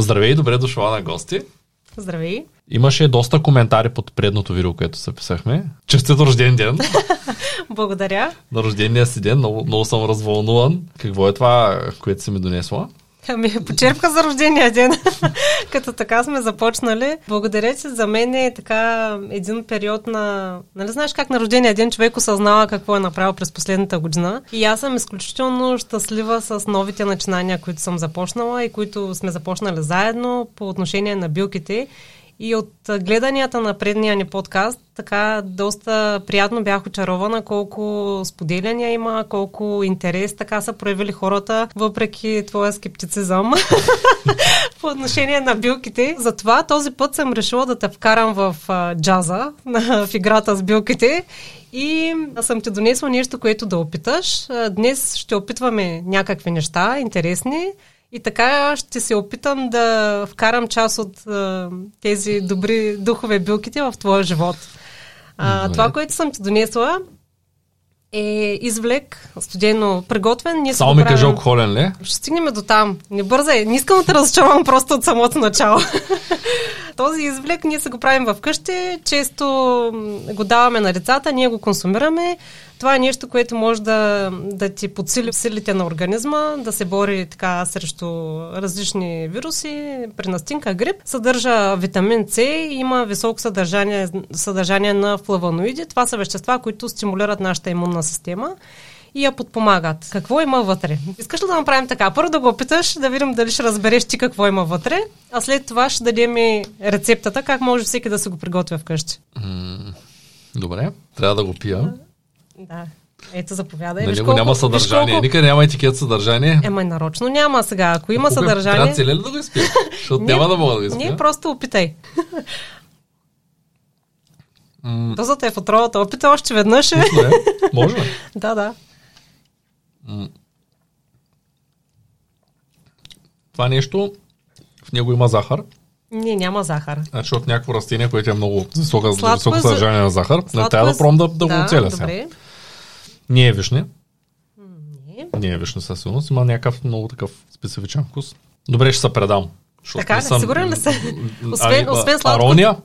Здравей, добре дошла на гости. Здравей. Имаше доста коментари под предното видео, което се писахме. Честит рожден ден! Благодаря. На рождения си ден, много, много съм развълнуван. Какво е това, което си ми донесла? Ами, почерпка за рождения ден. Като така сме започнали. Благодаря ти, за мен е така един период на... Нали знаеш как на рождения ден човек осъзнава какво е направил през последната година. И аз съм изключително щастлива с новите начинания, които съм започнала и които сме започнали заедно по отношение на билките. И от гледанията на предния ни подкаст, така доста приятно бях очарована колко споделяния има, колко интерес така са проявили хората, въпреки твоя скептицизъм по отношение на билките. Затова този път съм решила да те вкарам в джаза, в играта с билките и съм ти донесла нещо, което да опиташ. Днес ще опитваме някакви неща интересни. И така ще се опитам да вкарам част от а, тези добри духове билките в твоя живот. А, това, което съм ти донесла, е извлек, студено приготвен. Ние Само ми кажи алкохолен ли? Ще стигнем до там. Не бързай. Не искам да те разочаровам просто от самото начало. Този извлек ние се го правим вкъщи. Често го даваме на децата, ние го консумираме. Това е нещо, което може да, да ти подсили силите на организма, да се бори така срещу различни вируси, при настинка, грип. Съдържа витамин С и има високо съдържание, съдържание на флавоноиди. Това са вещества, които стимулират нашата имунна система и я подпомагат. Какво има вътре? Искаш ли да направим така? Първо да го опиташ, да видим дали ще разбереш ти какво има вътре, а след това ще дадем и рецептата, как може всеки да се го приготвя вкъщи. Добре, трябва да го пия. Да. Ето, заповядай. Нали, колко, няма съдържание. Колко... Никъде няма етикет съдържание. Ема нарочно няма сега. Ако има Кога, съдържание... Трябва целя ли да го изпия? Защото няма да мога да го изпия. Не, просто опитай. Дозата е в отровата. Опитай още веднъж. Е. Може да, да. Това нещо, в него има захар. Не, няма захар. Значи от някакво растение, което е много високо, високо е съдържание на захар. Не трябва да пробвам да, да, да го оцеля сега. Не е вишне. Не. Не е вишне със сигурност. Има някакъв много такъв специфичен вкус. Добре, ще се предам. Така ли? Съм... Сигурен ли се? Освен, а, освен сладко... Арония?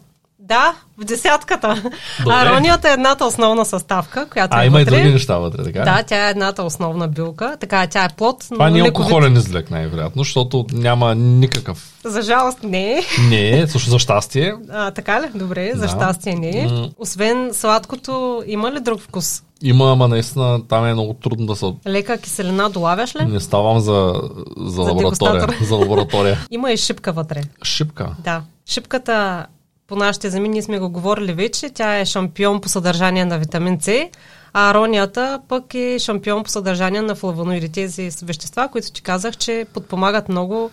Да, в десятката. Добре. Аронията е едната основна съставка, която а, е има вътре. и други неща вътре, така? Да, тя е едната основна билка. Така, тя е плод. Това не е алкохолен излек, най-вероятно, защото няма никакъв. За жалост не е. Не е, също за щастие. А, така ли? Добре, за да. щастие не е. Освен сладкото, има ли друг вкус? Има, ама наистина там е много трудно да се... Лека киселина долавяш ли? Не ставам за, за, за лаборатория. За лаборатория. има и шипка вътре. Шипка? Да. Шипката по нашите земи, ние сме го говорили вече, тя е шампион по съдържание на витамин С, а аронията пък е шампион по съдържание на флавоноиди, тези вещества, които ти казах, че подпомагат много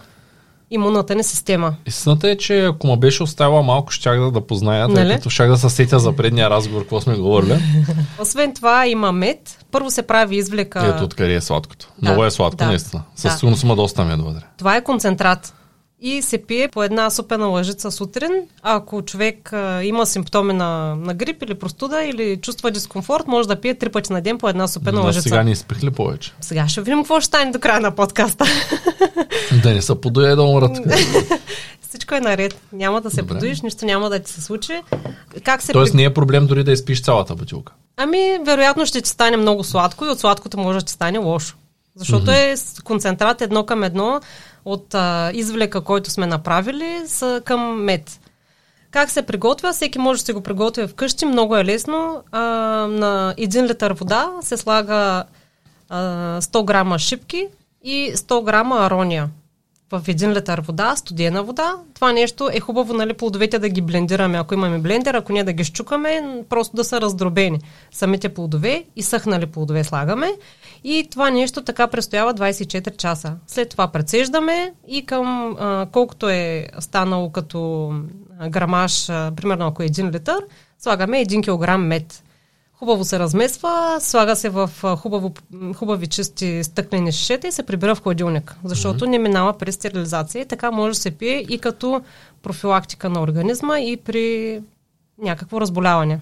имунната ни система. Истината е, че ако ме беше оставила малко, щях да, да позная, нали? като щях да се сетя за предния разговор, какво сме говорили. Освен това има мед. Първо се прави извлека... Ето откъде е сладкото. Да, Много е сладко, да, наистина. Със да. сигурност има доста мед вътре. Това е концентрат и се пие по една супена лъжица сутрин. Ако човек а, има симптоми на, на грип или простуда или чувства дискомфорт, може да пие три пъти на ден по една супена да, лъжица. Сега не изпих ли повече? Сега ще видим какво ще стане до края на подкаста. да не се подуе да умрат. Всичко е наред. Няма да се Добре. нищо няма да ти се случи. Как се Тоест не е проблем дори да изпиш цялата бутилка. Ами, вероятно ще ти стане много сладко и от сладкото може да ти стане лошо. Защото mm-hmm. е концентрат едно към едно от а, извлека, който сме направили, са към мед. Как се приготвя? Всеки може да се го приготвя вкъщи. Много е лесно. А, на 1 литър вода се слага а, 100 грама шипки и 100 грама арония в 1 литър вода, студена вода. Това нещо е хубаво, нали, плодовете да ги блендираме, ако имаме блендер, ако не да ги щукаме, просто да са раздробени. Самите плодове и съхнали плодове слагаме. И това нещо така престоява 24 часа. След това прецеждаме и към а, колкото е станало като грамаж, а, примерно ако е 1 литър, слагаме 1 кг мед. Хубаво се размесва, слага се в хубаво, хубави чисти стъклени шишета и се прибира в хладилник, защото mm-hmm. не минава през стерилизация. Така може да се пие и като профилактика на организма и при някакво разболяване.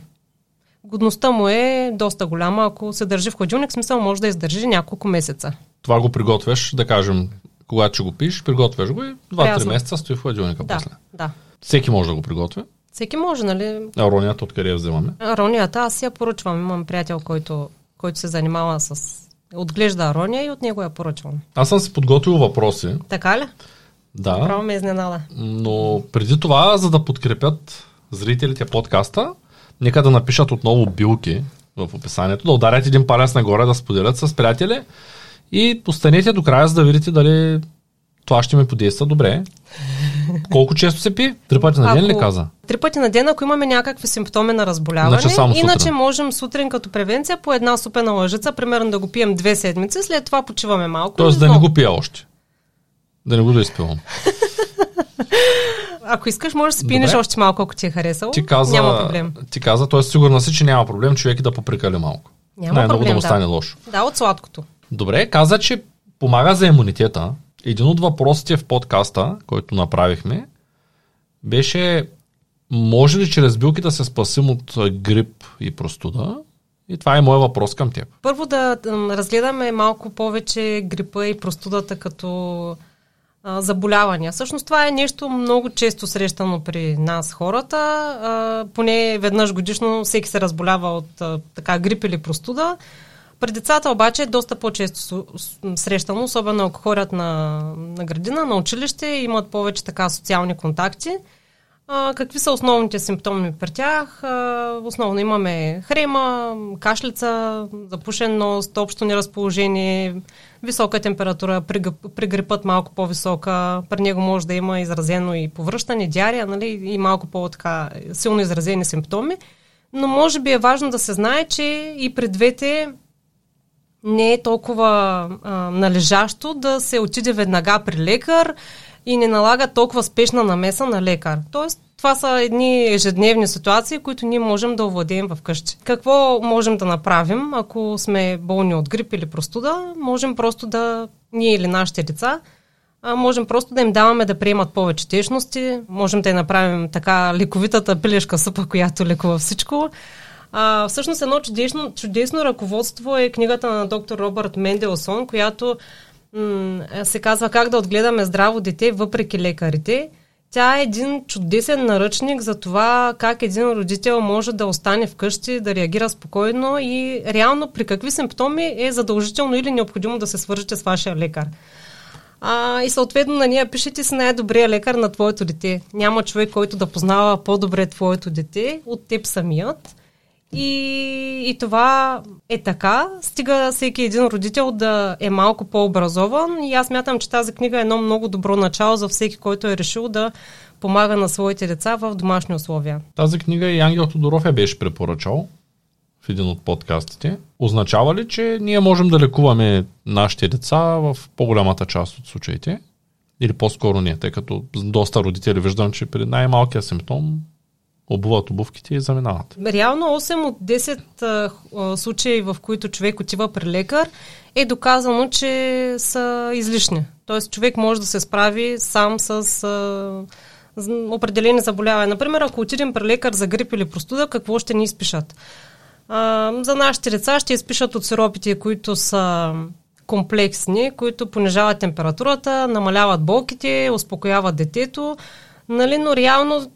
Годността му е доста голяма, ако се държи в хладилник, смисъл може да издържи няколко месеца. Това го приготвяш, да кажем, когато ще го пиш, приготвяш го и 2-3 месеца стои в хладилника да, после. Да. Всеки може да го приготви. Всеки може, нали? Аронията откъде я вземаме? Аронията, аз я поръчвам. Имам приятел, който, който се занимава с... Отглежда арония и от него я поръчвам. Аз съм си подготвил въпроси. Така ли? Да. Право ме изненада. Но преди това, за да подкрепят зрителите подкаста, нека да напишат отново билки в описанието, да ударят един палец нагоре, да споделят с приятели и останете до края, за да видите дали това ще ми подейства добре. Колко често се пи? Три пъти на ден ако, ли каза? Три пъти на ден, ако имаме някакви симптоми на разболяване. Иначе, само сутрин. Иначе можем сутрин като превенция по една супена лъжица, примерно да го пием две седмици, след това почиваме малко. Тоест да не го пия още. Да не го да изпивам. Ако искаш, можеш да спинеш Добре. още малко, ако ти е харесало. Ти каза, няма проблем. Ти каза, т.е. сигурна си, че няма проблем човек да попрекали малко. Няма Най-много проблем, да му стане лошо. Да, от сладкото. Добре, каза, че помага за имунитета. Един от въпросите в подкаста, който направихме, беше може ли чрез билки да се спасим от грип и простуда? И това е моят въпрос към теб. Първо да разгледаме малко повече грипа и простудата като заболявания. Всъщност това е нещо много често срещано при нас хората. Поне веднъж годишно всеки се разболява от така грип или простуда. При децата обаче е доста по-често срещано, особено ако ходят на, на градина, на училище, имат повече така социални контакти. А, какви са основните симптоми при тях? А, основно имаме хрема, кашлица, запушен нос, общо неразположение, висока температура, при, при грипът малко по-висока, при него може да има изразено и повръщане, диария, нали, и малко по-така силно изразени симптоми. Но може би е важно да се знае, че и при двете не е толкова а, належащо да се отиде веднага при лекар и не налага толкова спешна намеса на лекар. Тоест, това са едни ежедневни ситуации, които ние можем да овладеем вкъщи. Какво можем да направим, ако сме болни от грип или простуда? Можем просто да, ние или нашите деца, можем просто да им даваме да приемат повече течности, можем да я направим така лековитата пилешка супа, която лекува всичко. А, всъщност едно чудесно, чудесно ръководство е книгата на доктор Робърт Менделсон, която се казва как да отгледаме здраво дете въпреки лекарите. Тя е един чудесен наръчник за това как един родител може да остане вкъщи, да реагира спокойно и реално при какви симптоми е задължително или необходимо да се свържете с вашия лекар. А, и съответно на нея пишете си най-добрия лекар на твоето дете. Няма човек, който да познава по-добре твоето дете от теб самият. И, и това е така. Стига всеки един родител да е малко по-образован. И аз мятам, че тази книга е едно много добро начало за всеки, който е решил да помага на своите деца в домашни условия. Тази книга и Ангел Тодоров я беше препоръчал в един от подкастите. Означава ли, че ние можем да лекуваме нашите деца в по-голямата част от случаите? Или по-скоро не, тъй като доста родители виждам, че при най-малкия симптом обуват обувките и заминават. Реално 8 от 10 а, случаи, в които човек отива при лекар, е доказано, че са излишни. Тоест човек може да се справи сам с а, определени заболявания. Например, ако отидем при лекар за грип или простуда, какво ще ни изпишат? А, за нашите деца ще изпишат от сиропите, които са комплексни, които понижават температурата, намаляват болките, успокояват детето. Нали, но реално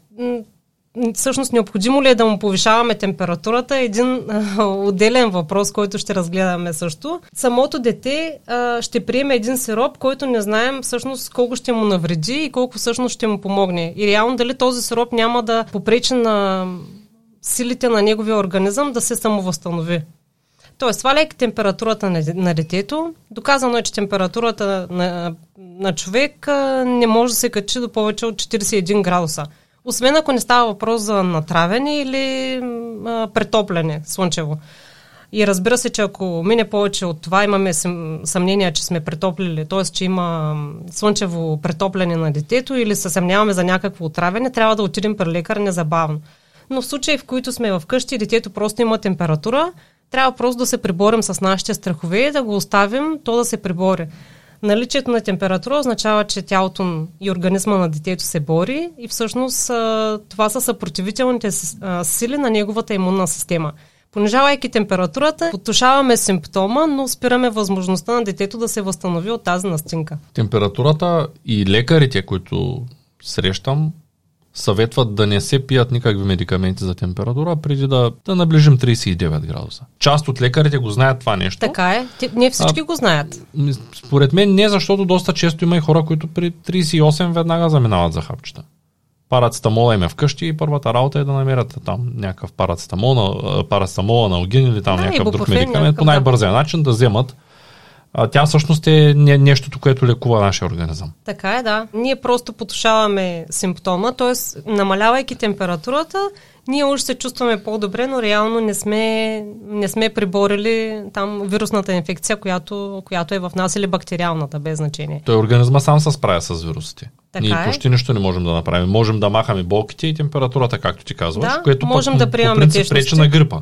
всъщност необходимо ли е да му повишаваме температурата е един а, отделен въпрос, който ще разгледаме също. Самото дете а, ще приеме един сироп, който не знаем всъщност колко ще му навреди и колко всъщност ще му помогне. И реално дали този сироп няма да попречи на силите на неговия организъм да се самовъзстанови. Тоест, сваляйки температурата на, на детето, доказано е, че температурата на, на човек а, не може да се качи до повече от 41 градуса. Освен ако не става въпрос за натравяне или а, претопляне слънчево. И разбира се, че ако мине повече от това, имаме съмнение, че сме претоплили, т.е. че има слънчево претопляне на детето или се съмняваме за някакво отравяне, трябва да отидем при лекар незабавно. Но в случаи, в които сме вкъщи и детето просто има температура, трябва просто да се приборим с нашите страхове и да го оставим то да се прибори. Наличието на температура означава, че тялото и организма на детето се бори и всъщност това са съпротивителните сили на неговата имунна система. Понижавайки температурата, потушаваме симптома, но спираме възможността на детето да се възстанови от тази настинка. Температурата и лекарите, които срещам, съветват да не се пият никакви медикаменти за температура, преди да, да наближим 39 градуса. Част от лекарите го знаят това нещо. Така е. Не всички а, го знаят. Според мен не, защото доста често има и хора, които при 38 веднага заминават за хапчета. Парацетамола им е вкъщи и първата работа е да намерят там някакъв парацетамол, на огин или там да, някакъв друг медикамент по най-бързия начин да вземат а, тя всъщност е не, нещото, което лекува нашия организъм. Така е, да. Ние просто потушаваме симптома, т.е. намалявайки температурата, ние уж се чувстваме по-добре, но реално не сме, не сме приборили там вирусната инфекция, която, която е в нас или бактериалната, без значение. Той организма сам се справя с вирусите. Така Ние е. почти нищо не можем да направим. Можем да махаме болките и температурата, както ти казваш, да, което можем пък, да приемаме по принцип пречи на грипа.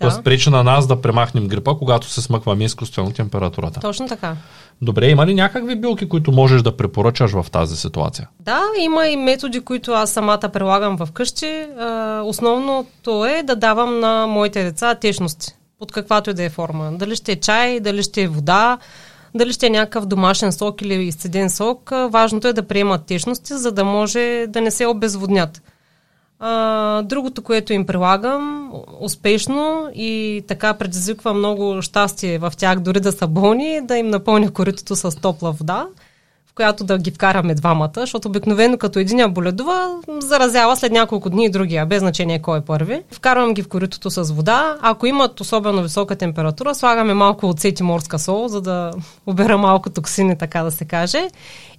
Да. Пречи на нас да премахнем грипа, когато се смъкваме изкуствено температурата. Точно така. Добре, има ли някакви билки, които можеш да препоръчаш в тази ситуация? Да, има и методи, които аз самата прилагам в къщи. Основното е да давам на моите деца течности, под каквато и да е форма. Дали ще е чай, дали ще е вода, дали ще е някакъв домашен сок или изцеден сок. Важното е да приемат течности, за да може да не се обезводнят. А, другото, което им прилагам успешно и така предизвиква много щастие в тях, дори да са болни, да им напълня коритото с топла вода която да ги вкараме двамата, защото обикновено като единия боледува, заразява след няколко дни и другия, без значение кой е първи. Вкарвам ги в коритото с вода. Ако имат особено висока температура, слагаме малко оцет и морска сол, за да обера малко токсини, така да се каже.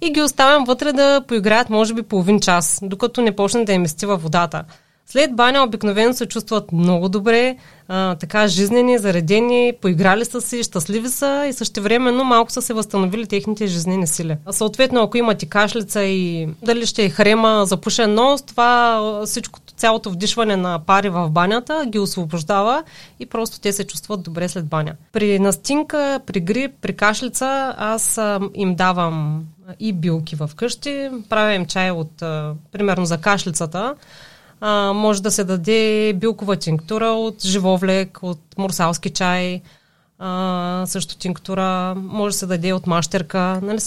И ги оставям вътре да поиграят, може би, половин час, докато не почне да им във водата. След баня обикновено се чувстват много добре, а, така жизнени, заредени, поиграли са си, щастливи са и същевременно малко са се възстановили техните жизнени сили. Съответно, ако имате кашлица и дали ще е хрема, запушен нос, това всичко, цялото вдишване на пари в банята ги освобождава и просто те се чувстват добре след баня. При настинка, при грип, при кашлица аз а, им давам и билки в къщи, правя им чай от, а, примерно за кашлицата, а, може да се даде билкова тинктура от живовлек, от морсалски чай, а, също тинктура, може да се даде от мащерка. Нали,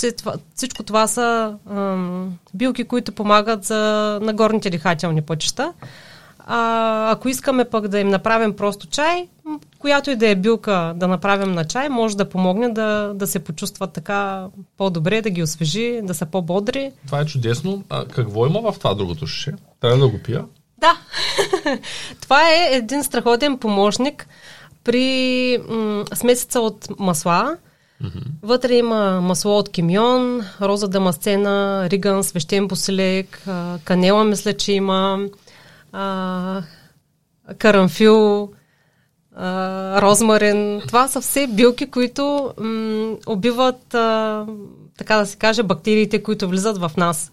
всичко това са а, билки, които помагат за нагорните дихателни пътища. А, ако искаме пък да им направим просто чай, която и да е билка да направим на чай, може да помогне да, да се почувстват така по-добре, да ги освежи, да са по-бодри. Това е чудесно. А какво има в това другото шише? Трябва да го пия? Да. Това е един страхотен помощник при м- смесица от масла. Mm-hmm. Вътре има масло от кимион, роза дамасцена, риган, свещен поселек, канела мисля, че има, а, карамфил, а, розмарин. Това са все билки, които м- убиват, а, така да се каже, бактериите, които влизат в нас.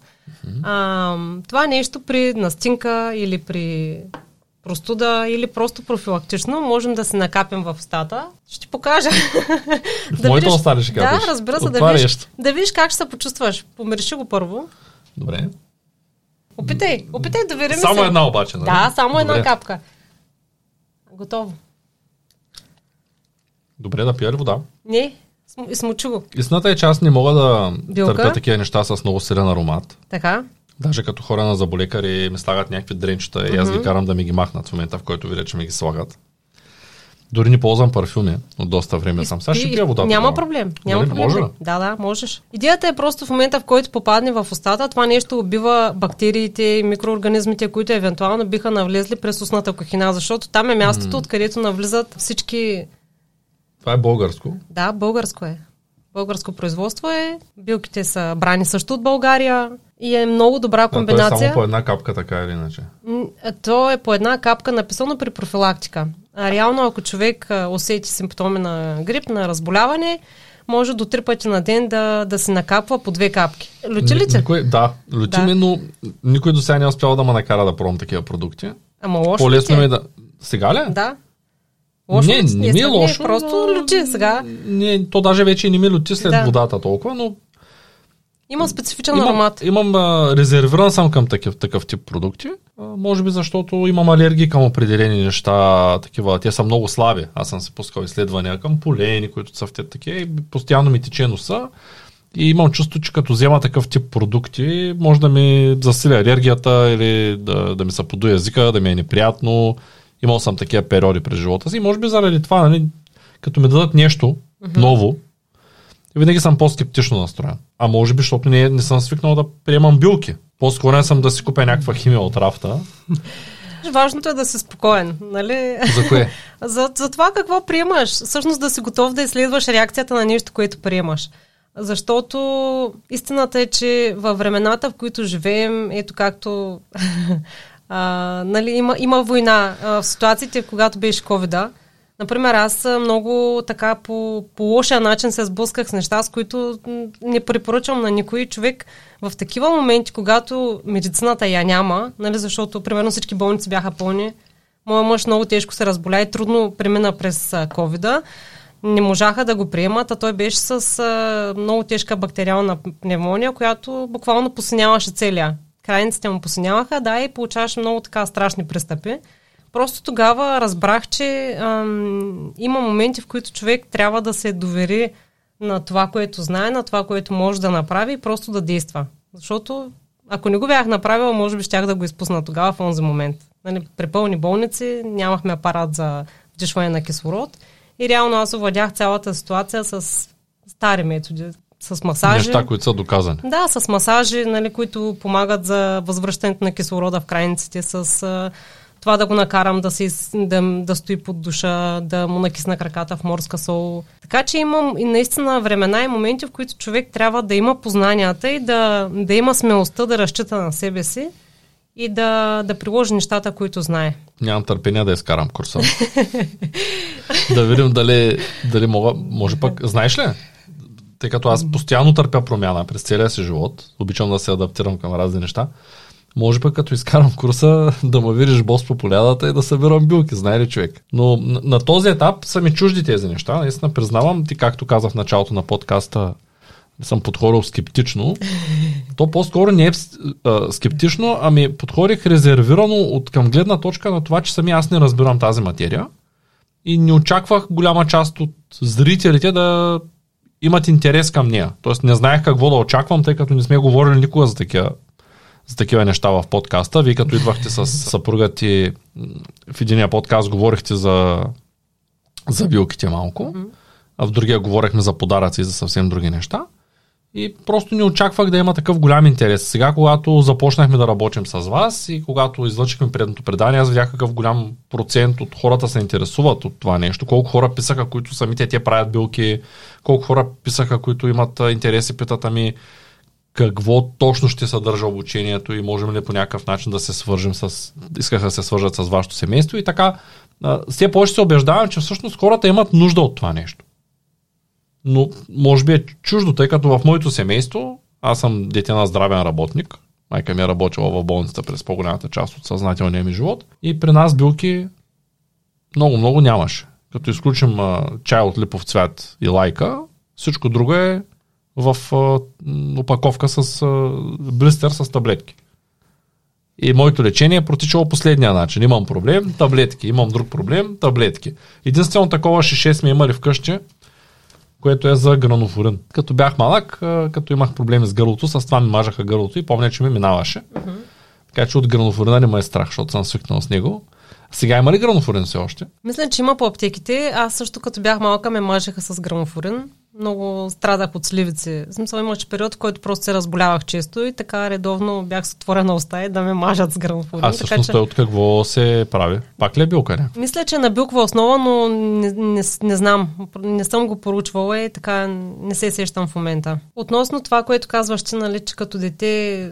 А, това нещо при настинка или при простуда или просто профилактично можем да се накапим в устата. Ще ти покажа. В да моята уста ще Да, разбира се, да видиш, да видиш как ще се почувстваш. Помириши го първо. Добре. Опитай, опитай да верим Само се. една обаче, нали? Да, само Добре. една капка. Готово. Добре, да пия ли вода? Не, Смучи го. Истината е, че аз не мога да Билка. търпя такива неща с много силен аромат. Така. Даже като хора на заболекари ми слагат някакви дренчета mm-hmm. и аз ги карам да ми ги махнат в момента, в който видя, че ми ги слагат. Дори не ползвам парфюми от доста време съм. Сега ще пия вода. Няма проблем. Няма Дали, проблем. Може? Да, да, можеш. Идеята е просто в момента, в който попадне в устата, това нещо убива бактериите и микроорганизмите, които евентуално биха навлезли през устната кухина, защото там е мястото, mm. откъдето навлизат всички това е българско? Да, българско е. Българско производство е. Билките са брани също от България и е много добра комбинация. А, то е само по една капка, така или иначе? То е по една капка, написано при профилактика. А реално, ако човек усети симптоми на грип, на разболяване, може до три пъти на ден да, да се накапва по две капки. Люти ли Никой, да, люти да. ми, но никой до сега не е успял да ме накара да пробвам такива продукти. Ама лошо По-лесно ми е да... Сега ли? Да. Лошо не, не, не ми е лошо. Не, просто люти сега. Не, то даже вече не ми люти след да. водата толкова, но Има специфичен имам, аромат. Имам а, резервиран съм към такъв, такъв тип продукти. А, може би защото имам алергии към определени неща. Такива. Те са много слаби. Аз съм се пускал изследвания към полени, които цъфтят такива и постоянно ми тече носа. И имам чувство, че като взема такъв тип продукти, може да ми засиля алергията или да, да ми се подуе езика, да ми е неприятно. Имал съм такива периоди през живота си. И може би заради това, нали, като ми дадат нещо mm-hmm. ново, винаги съм по-скептично настроен. А може би, защото не, не съм свикнал да приемам билки. По-скоро съм да си купя някаква химия от рафта. Важното е да си спокоен, нали? За кое? за, за това какво приемаш. Всъщност да си готов да изследваш реакцията на нещо, което приемаш. Защото истината е, че във времената, в които живеем, ето както а, нали, има, има война а, в ситуациите, когато беше covid Например, аз много така по, по лошия начин се сблъсках с неща, с които не препоръчвам на никой човек в такива моменти, когато медицината я няма, нали, защото примерно всички болници бяха пълни, моят мъж много тежко се разболя и трудно премина през ковида не можаха да го приемат, а той беше с а, много тежка бактериална пневмония, която буквално посиняваше целия. Крайниците му посиняваха, да, и получаваше много така страшни пристъпи. Просто тогава разбрах, че ам, има моменти, в които човек трябва да се довери на това, което знае, на това, което може да направи и просто да действа. Защото ако не го бях направила, може би щях да го изпусна тогава в онзи момент. Нали, при пълни болници нямахме апарат за вдишване на кислород – и реално аз овладях цялата ситуация с стари методи, с масажи. Неща, които са доказани. Да, с масажи, нали, които помагат за възвръщането на кислорода в крайниците, с а, това да го накарам да, си, да, да стои под душа, да му накисна краката в морска сол. Така че имам и наистина времена и моменти, в които човек трябва да има познанията и да, да има смелостта да разчита на себе си и да, да приложи нещата, които знае. Нямам търпение да изкарам курса. да видим дали, дали мога, може пък, знаеш ли, тъй като аз постоянно търпя промяна през целия си живот, обичам да се адаптирам към разни неща, може пък като изкарам курса да ме видиш бос по полядата и да събирам билки, знае ли човек. Но на, на този етап са ми чужди тези неща. Наистина признавам, ти както казах в началото на подкаста, съм подходил скептично, то по-скоро не е а, скептично, ами подходих резервирано от към гледна точка на това, че сами аз не разбирам тази материя и не очаквах голяма част от зрителите да имат интерес към нея. Тоест не знаех какво да очаквам, тъй като не сме говорили никога за такива, за такива неща в подкаста. Вие като идвахте с съпруга ти в единия подкаст говорихте за, за билките малко, а в другия говорихме за подаръци и за съвсем други неща. И просто не очаквах да има такъв голям интерес. Сега, когато започнахме да работим с вас и когато излъчихме предното предание, аз видях какъв голям процент от хората се интересуват от това нещо. Колко хора писаха, които самите те правят билки, колко хора писаха, които имат интереси, питат ами какво точно ще съдържа обучението и можем ли по някакъв начин да се свържим с, искаха да се свържат с вашето семейство и така. Все повече се убеждавам, че всъщност хората имат нужда от това нещо но може би е чуждо, тъй като в моето семейство аз съм дете на здравен работник. Майка ми е работила в болницата през по-голямата част от съзнателния ми живот. И при нас билки много-много нямаше. Като изключим а, чай от липов цвят и лайка, всичко друго е в а, опаковка с а, блистер с таблетки. И моето лечение е протичало последния начин. Имам проблем, таблетки. Имам друг проблем, таблетки. Единствено такова шише сме имали вкъщи, което е за гранофорин. Като бях малък, като имах проблеми с гърлото, с това ми мажаха гърлото и помня, че ми минаваше. Uh-huh. Така че от гранофорина не ме е страх, защото съм свикнал с него. Сега има ли гранофорин все още? Мисля, че има по аптеките. Аз също като бях малка ме мажеха с гранофорин много страдах от сливици. В смисъл имаше период, в който просто се разболявах често и така редовно бях с отворена уста и да ме мажат с гранфурин. А всъщност така, че... от какво се прави? Пак ли е билка? Не? Мисля, че е на билкова основа, но не, не, не знам. Не съм го поручвала и така не се сещам в момента. Относно това, което казваш ти, нали, че като дете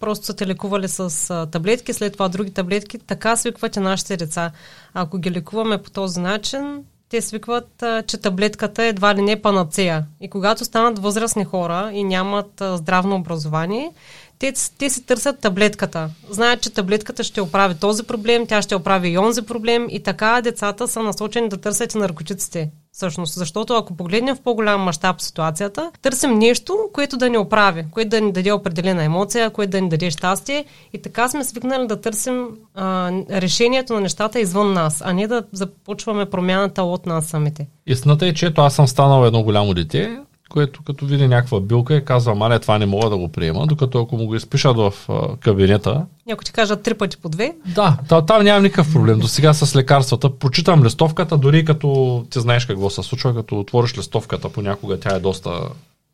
просто са те лекували с таблетки, след това други таблетки, така свикват и нашите деца. Ако ги лекуваме по този начин, те свикват, че таблетката едва ли не е панацея. И когато станат възрастни хора и нямат здравно образование, те, те си търсят таблетката. Знаят, че таблетката ще оправи този проблем, тя ще оправи и онзи проблем и така децата са насочени да търсят и наркотиците. Всъщност, защото ако погледнем в по-голям мащаб ситуацията, търсим нещо, което да ни оправи, което да ни даде определена емоция, което да ни даде щастие и така сме свикнали да търсим а, решението на нещата извън нас, а не да започваме промяната от нас самите. Истината е, че ето аз съм станал едно голямо дете, което като види някаква билка и казва, мале, това не мога да го приема, докато ако му го изпишат в а, кабинета... Някой ти кажат три пъти по две? Да, там, там нямам никакъв проблем. До сега с лекарствата прочитам листовката, дори като ти знаеш какво се случва, като отвориш листовката, понякога тя е доста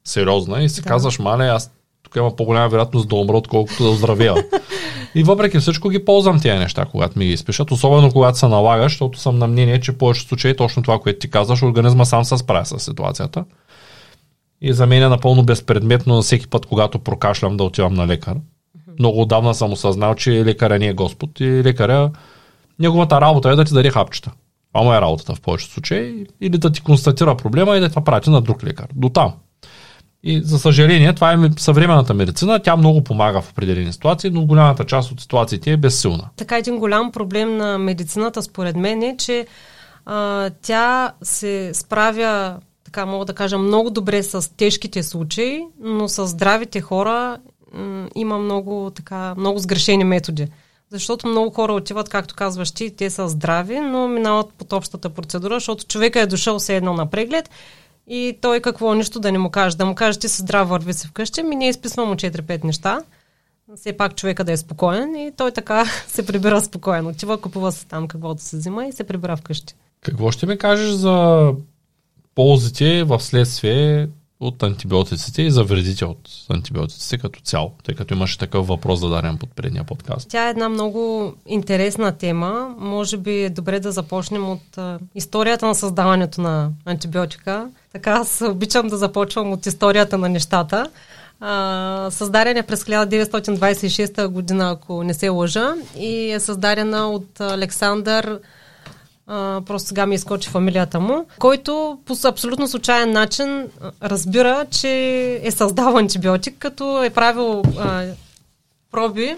сериозна и си да. казваш, мале, аз тук има по-голяма вероятност да умра, отколкото да оздравя. и въпреки всичко ги ползвам тези неща, когато ми ги изпишат, особено когато се налага, защото съм на мнение, че в повечето случаи точно това, което ти казваш, организма сам се справя с ситуацията и за мен е напълно безпредметно на всеки път, когато прокашлям да отивам на лекар. Много отдавна съм осъзнал, че лекаря не е Господ и лекаря, неговата работа е да ти даде хапчета. Това му е работата в повечето случаи. Или да ти констатира проблема и да те прати на друг лекар. До там. И за съжаление, това е съвременната медицина. Тя много помага в определени ситуации, но голямата част от ситуациите е безсилна. Така един голям проблем на медицината, според мен, е, че а, тя се справя така мога да кажа, много добре с тежките случаи, но с здравите хора м- има много, така, много сгрешени методи. Защото много хора отиват, както казваш ти, те са здрави, но минават под общата процедура, защото човека е дошъл се едно на преглед и той какво нищо да не му каже. Да му каже, ти си здрав, върви се вкъщи, ми ние изписваме 4-5 неща. Все пак човека да е спокоен и той така се прибира спокойно. Отива, купува се там каквото се взима и се прибира вкъщи. Какво ще ми кажеш за ползите в следствие от антибиотиците и за вредите от антибиотиците като цяло, тъй като имаше такъв въпрос да дадем под предния подкаст. Тя е една много интересна тема. Може би е добре да започнем от историята на създаването на антибиотика. Така аз обичам да започвам от историята на нещата. А, създадена е през 1926 година, ако не се лъжа, и е създадена от Александър просто сега ми изкочи фамилията му, който по абсолютно случайен начин разбира, че е създал антибиотик, като е правил а, проби.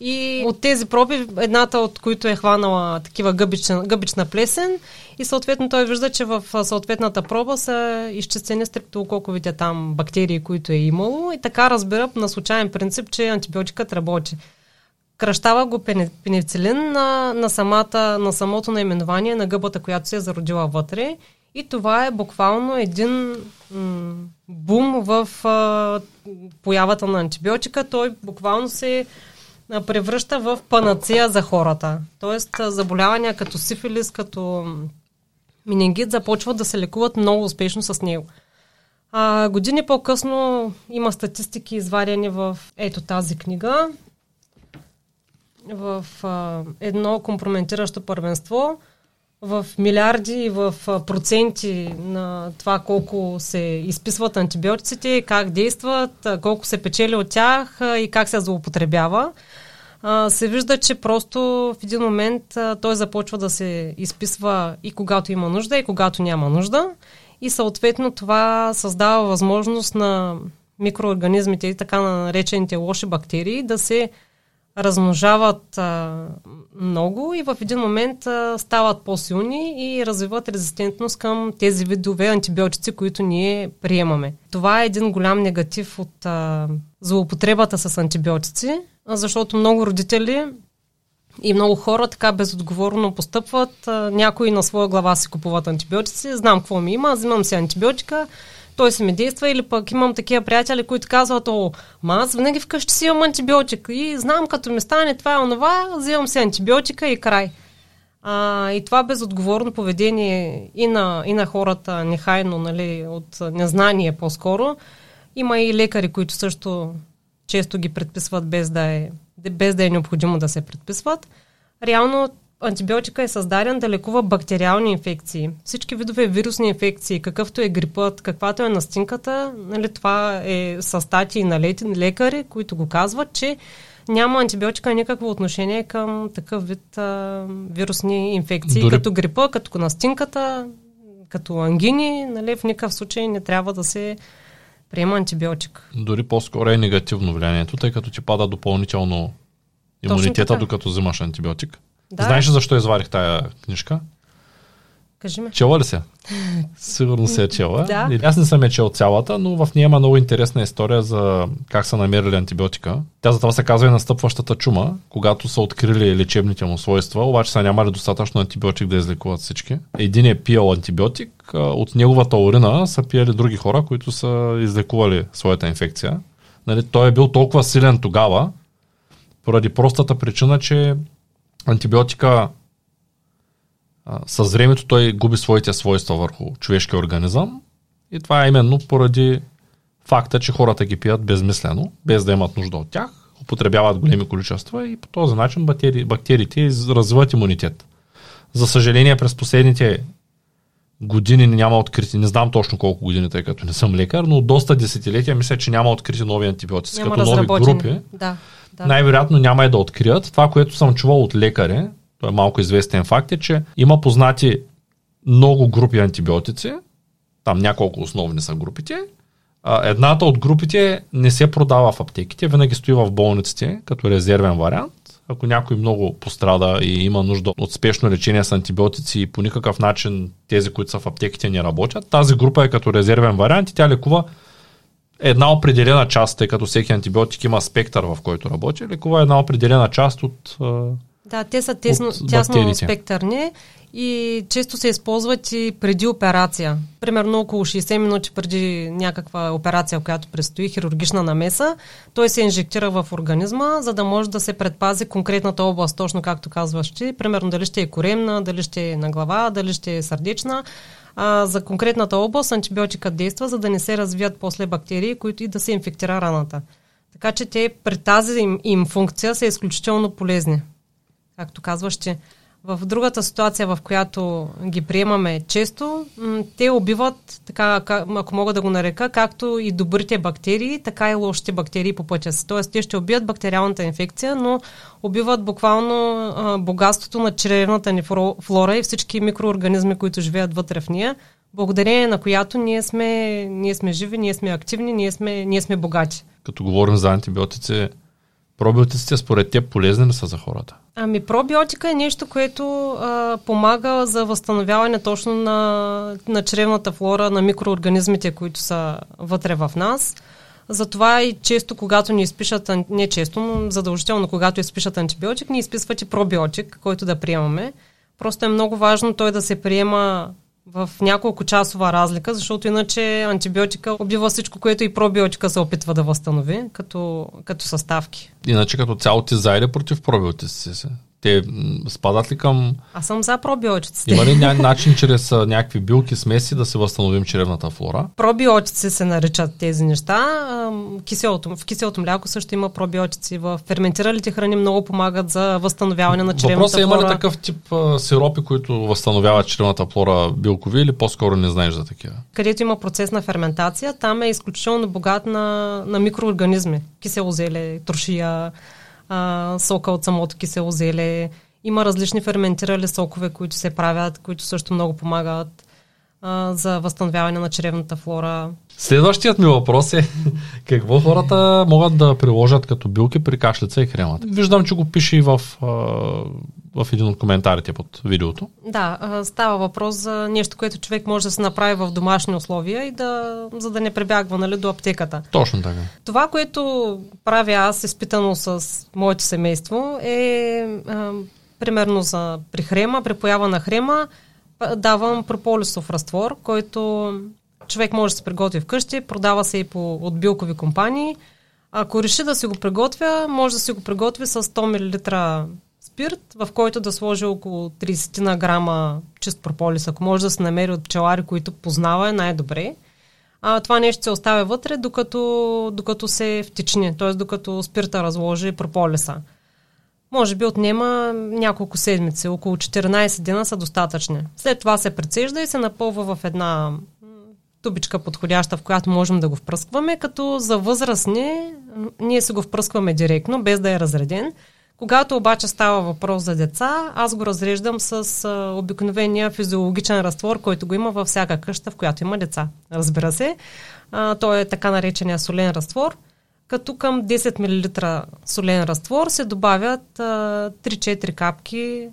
И от тези проби, едната от които е хванала такива гъбична, гъбична плесен и съответно той вижда, че в съответната проба са изчистени стрептолококовите там бактерии, които е имало и така разбира на случайен принцип, че антибиотикът работи кръщава го пеницилин на, на, самата, на самото наименование на гъбата, която се е зародила вътре. И това е буквално един м- бум в а, появата на антибиотика. Той буквално се превръща в панацея за хората. Тоест заболявания като сифилис, като менингит започват да се лекуват много успешно с него. А, години по-късно има статистики извадени в ето тази книга в а, едно компрометиращо първенство в милиарди и в проценти на това колко се изписват антибиотиците, как действат, колко се печели от тях и как се злоупотребява, се вижда, че просто в един момент той започва да се изписва и когато има нужда, и когато няма нужда. И съответно това създава възможност на микроорганизмите и така наречените лоши бактерии да се размножават а, много и в един момент а, стават по-силни и развиват резистентност към тези видове антибиотици, които ние приемаме. Това е един голям негатив от а, злоупотребата с антибиотици, защото много родители и много хора така безотговорно постъпват. Някои на своя глава си купуват антибиотици. Знам какво ми има, взимам си антибиотика, той се ми действа или пък имам такива приятели, които казват, о, ма аз винаги вкъщи си имам антибиотик и знам като ми стане това и онова, взимам си антибиотика и край. А, и това безотговорно поведение и на, и на хората, нехайно, нали, от незнание по-скоро. Има и лекари, които също често ги предписват без да е, без да е необходимо да се предписват. Реално антибиотика е създаден да лекува бактериални инфекции. Всички видове вирусни инфекции, какъвто е грипът, каквато е настинката, нали, това е с статии на лекари, които го казват, че няма антибиотика никакво отношение към такъв вид а, вирусни инфекции, Дори... като грипа, като настинката, като ангини, нали, в никакъв случай не трябва да се приема антибиотик. Дори по-скоро е негативно влиянието, тъй като ти пада допълнително имунитета, докато взимаш антибиотик. Да. Знаеш ли защо извадих тая книжка? Кажи ме. Чела ли се? Сигурно се е чела. да. Аз не съм е чел цялата, но в нея има много интересна история за как са намерили антибиотика. Тя за това се казва и настъпващата чума, когато са открили лечебните му свойства, обаче са нямали достатъчно антибиотик да излекуват всички. Един е пиел антибиотик, от неговата урина са пиели други хора, които са излекували своята инфекция. Нали, той е бил толкова силен тогава, поради простата причина, че антибиотика с времето той губи своите свойства върху човешкия организъм и това е именно поради факта, че хората ги пият безмислено, без да имат нужда от тях, употребяват големи количества и по този начин бактери, бактериите развиват имунитет. За съжаление, през последните години няма открити, не знам точно колко години, тъй като не съм лекар, но доста десетилетия мисля, че няма открити нови антибиотици, няма като нови групи. Да, да. Най-вероятно няма и да открият. Това, което съм чувал от лекари, той е малко известен факт, е, че има познати много групи антибиотици, там няколко основни са групите. Едната от групите не се продава в аптеките, винаги стои в болниците като резервен вариант. Ако някой много пострада и има нужда от спешно лечение с антибиотици и по никакъв начин тези, които са в аптеките не работят, тази група е като резервен вариант и тя лекува една определена част, тъй като всеки антибиотик има спектър, в който работи, лекува една определена част от да, те са тесно, тясно спектърни и често се използват и преди операция. Примерно около 60 минути преди някаква операция, която предстои, хирургична намеса, той се инжектира в организма, за да може да се предпази конкретната област, точно както казваш ти. Примерно дали ще е коремна, дали ще е на глава, дали ще е сърдечна. А, за конкретната област антибиотика действа, за да не се развият после бактерии, които и да се инфектира раната. Така че те при тази им, им функция са изключително полезни както казваш, че в другата ситуация, в която ги приемаме често, те убиват, така, ако мога да го нарека, както и добрите бактерии, така и лошите бактерии по пътя си. Тоест, те ще убият бактериалната инфекция, но убиват буквално богатството на чревната ни флора и всички микроорганизми, които живеят вътре в нея, благодарение на която ние сме, ние сме живи, ние сме активни, ние сме, ние сме богати. Като говорим за антибиотици, Пробиотиците според теб полезни ли са за хората? Ами пробиотика е нещо, което а, помага за възстановяване точно на, на чревната флора, на микроорганизмите, които са вътре в нас. Затова и често, когато ни изпишат, не често, но задължително, когато изпишат антибиотик, ни изписват и пробиотик, който да приемаме. Просто е много важно той да се приема в няколко часова разлика, защото иначе антибиотика убива всичко, което и пробиотика се опитва да възстанови като, като съставки. Иначе като цяло ти за против пробиотици? Те спадат ли към... Аз съм за пробиотиците. Има ли ня... начин чрез някакви билки, смеси да се възстановим черевната флора? Пробиотици се наричат тези неща. Киселото, в киселото мляко също има пробиотици. В ферментиралите храни много помагат за възстановяване на черевната Въпросът флора. Въпросът е има ли такъв тип а, сиропи, които възстановяват черевната флора билкови или по-скоро не знаеш за такива? Където има процес на ферментация, там е изключително богат на, на микроорганизми. Кисело зеле, трошия, а, сока от самото кисело зеле. Има различни ферментирали сокове, които се правят, които също много помагат а, за възстановяване на черевната флора. Следващият ми въпрос е какво хората могат да приложат като билки при кашлица и хремата. Виждам, че го пише и в, в един от коментарите под видеото. Да, става въпрос за нещо, което човек може да се направи в домашни условия и да, за да не прибягва нали, до аптеката. Точно така. Това, което правя аз, изпитано с моето семейство, е а, примерно за при хрема, при поява на хрема, давам прополисов разтвор, който човек може да се приготви вкъщи, продава се и по, от билкови компании. Ако реши да си го приготвя, може да си го приготви с 100 мл спирт, в който да сложи около 30 на грама чист прополис. Ако може да се намери от пчелари, които познава, е най-добре. А, това нещо се оставя вътре, докато, докато се втичне, т.е. докато спирта разложи прополиса. Може би отнема няколко седмици, около 14 дена са достатъчни. След това се прецежда и се напълва в една тубичка подходяща, в която можем да го впръскваме, като за възрастни ние се го впръскваме директно, без да е разреден. Когато обаче става въпрос за деца, аз го разреждам с а, обикновения физиологичен разтвор, който го има във всяка къща, в която има деца. Разбира се. А, той е така наречения солен разтвор, като към 10 мл солен разтвор се добавят а, 3-4 капки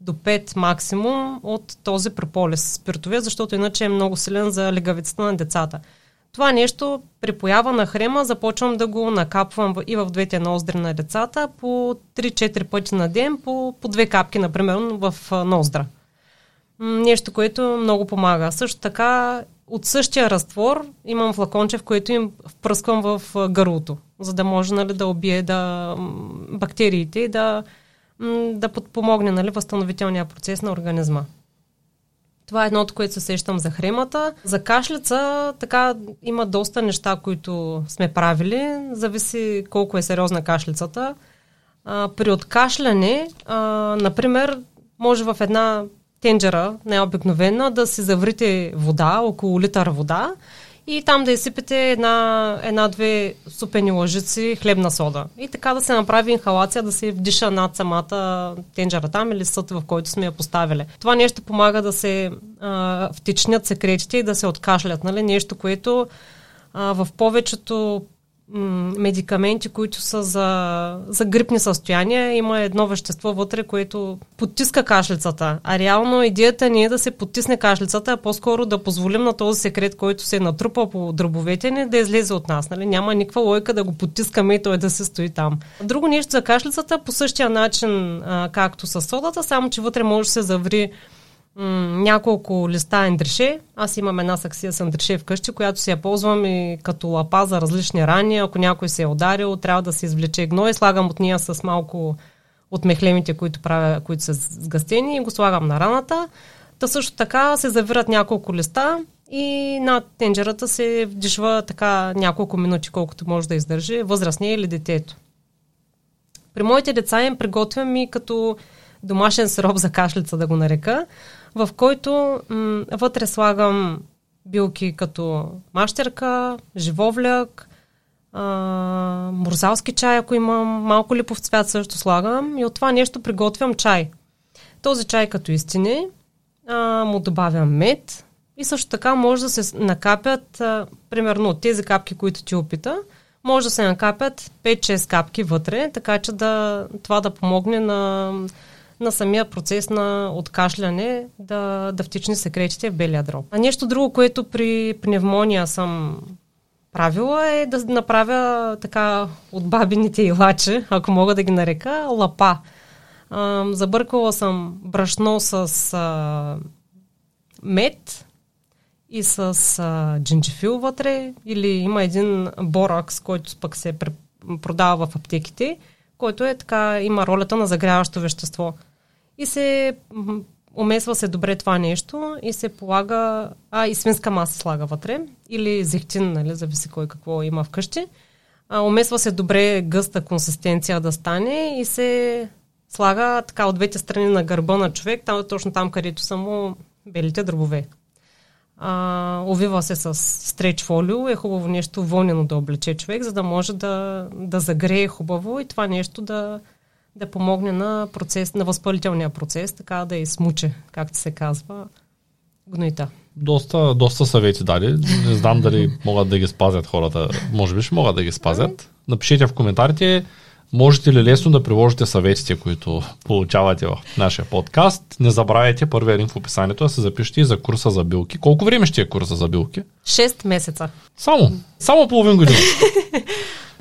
до 5 максимум от този прополис спиртове, защото иначе е много силен за легавицата на децата. Това нещо при поява на хрема започвам да го накапвам и в двете ноздри на децата по 3-4 пъти на ден, по, по две капки, например, в ноздра. Нещо, което много помага. Също така от същия разтвор имам флаконче, в което им впръсквам в гърлото, за да може нали, да убие да, бактериите и да, да подпомогне нали, възстановителния процес на организма. Това е едното, което се сещам за хремата. За кашлица, така има доста неща, които сме правили. Зависи колко е сериозна кашлицата. А, при откашляне, а, например, може в една тенджера, най-обикновена, да си заврите вода, около литър вода и там да изсипете една, една-две супени лъжици хлебна сода. И така да се направи инхалация, да се вдиша над самата тенджера там или съд, в който сме я поставили. Това нещо помага да се а, втечнят секретите и да се откашлят. Нали? Нещо, което а, в повечето медикаменти, които са за, за грипни състояния. Има едно вещество вътре, което потиска кашлицата. А реално идеята не е да се потисне кашлицата, а по-скоро да позволим на този секрет, който се е натрупа по дробовете ни, да излезе от нас. Нали? Няма никаква лойка да го потискаме и той да се стои там. Друго нещо за кашлицата по същия начин, а, както с содата, само че вътре може да се заври м- няколко листа ендрише. Аз имам една саксия с ендрише вкъщи, която си я ползвам и като лапа за различни рани. Ако някой се е ударил, трябва да се извлече гной. Слагам от нея с малко от мехлемите, които, правя, които са сгъстени и го слагам на раната. Та също така се завират няколко листа и над тенджерата се вдишва така няколко минути, колкото може да издържи възрастния или детето. При моите деца им приготвям и като домашен сироп за кашлица, да го нарека, в който м- вътре слагам билки като мащерка, живовляк, а, морзалски чай, ако имам, малко липов цвят също слагам и от това нещо приготвям чай. Този чай като истини а, му добавям мед и също така може да се накапят, а, примерно тези капки, които ти опита, може да се накапят 5-6 капки вътре, така че да, това да помогне на на самия процес на откашляне да, да втичне секретите в белия дроб. А нещо друго, което при пневмония съм правила е да направя така от бабините илачи, ако мога да ги нарека, лапа. А, забъркала съм брашно с а, мед и с а, джинджифил вътре или има един боракс, който пък се продава в аптеките, който е така, има ролята на загряващо вещество. И се умесва се добре това нещо и се полага, а и свинска маса слага вътре, или зехтин, нали, зависи кой какво има вкъщи. А, умесва се добре гъста консистенция да стане и се слага така от двете страни на гърба на човек, там, точно там, където са му белите дробове. А, увива се с стреч фолио, е хубаво нещо вълнено да облече човек, за да може да, да загрее хубаво и това нещо да, да помогне на, процес, на възпалителния процес, така да измуче, както се казва, гноита. Доста, доста съвети дали. Не знам дали могат да ги спазят хората. Може би ще могат да ги спазят. Напишете в коментарите можете ли лесно да приложите съветите, които получавате в нашия подкаст. Не забравяйте първия линк в описанието да се запишете и за курса за билки. Колко време ще е курса за билки? 6 месеца. Само? Само половин година?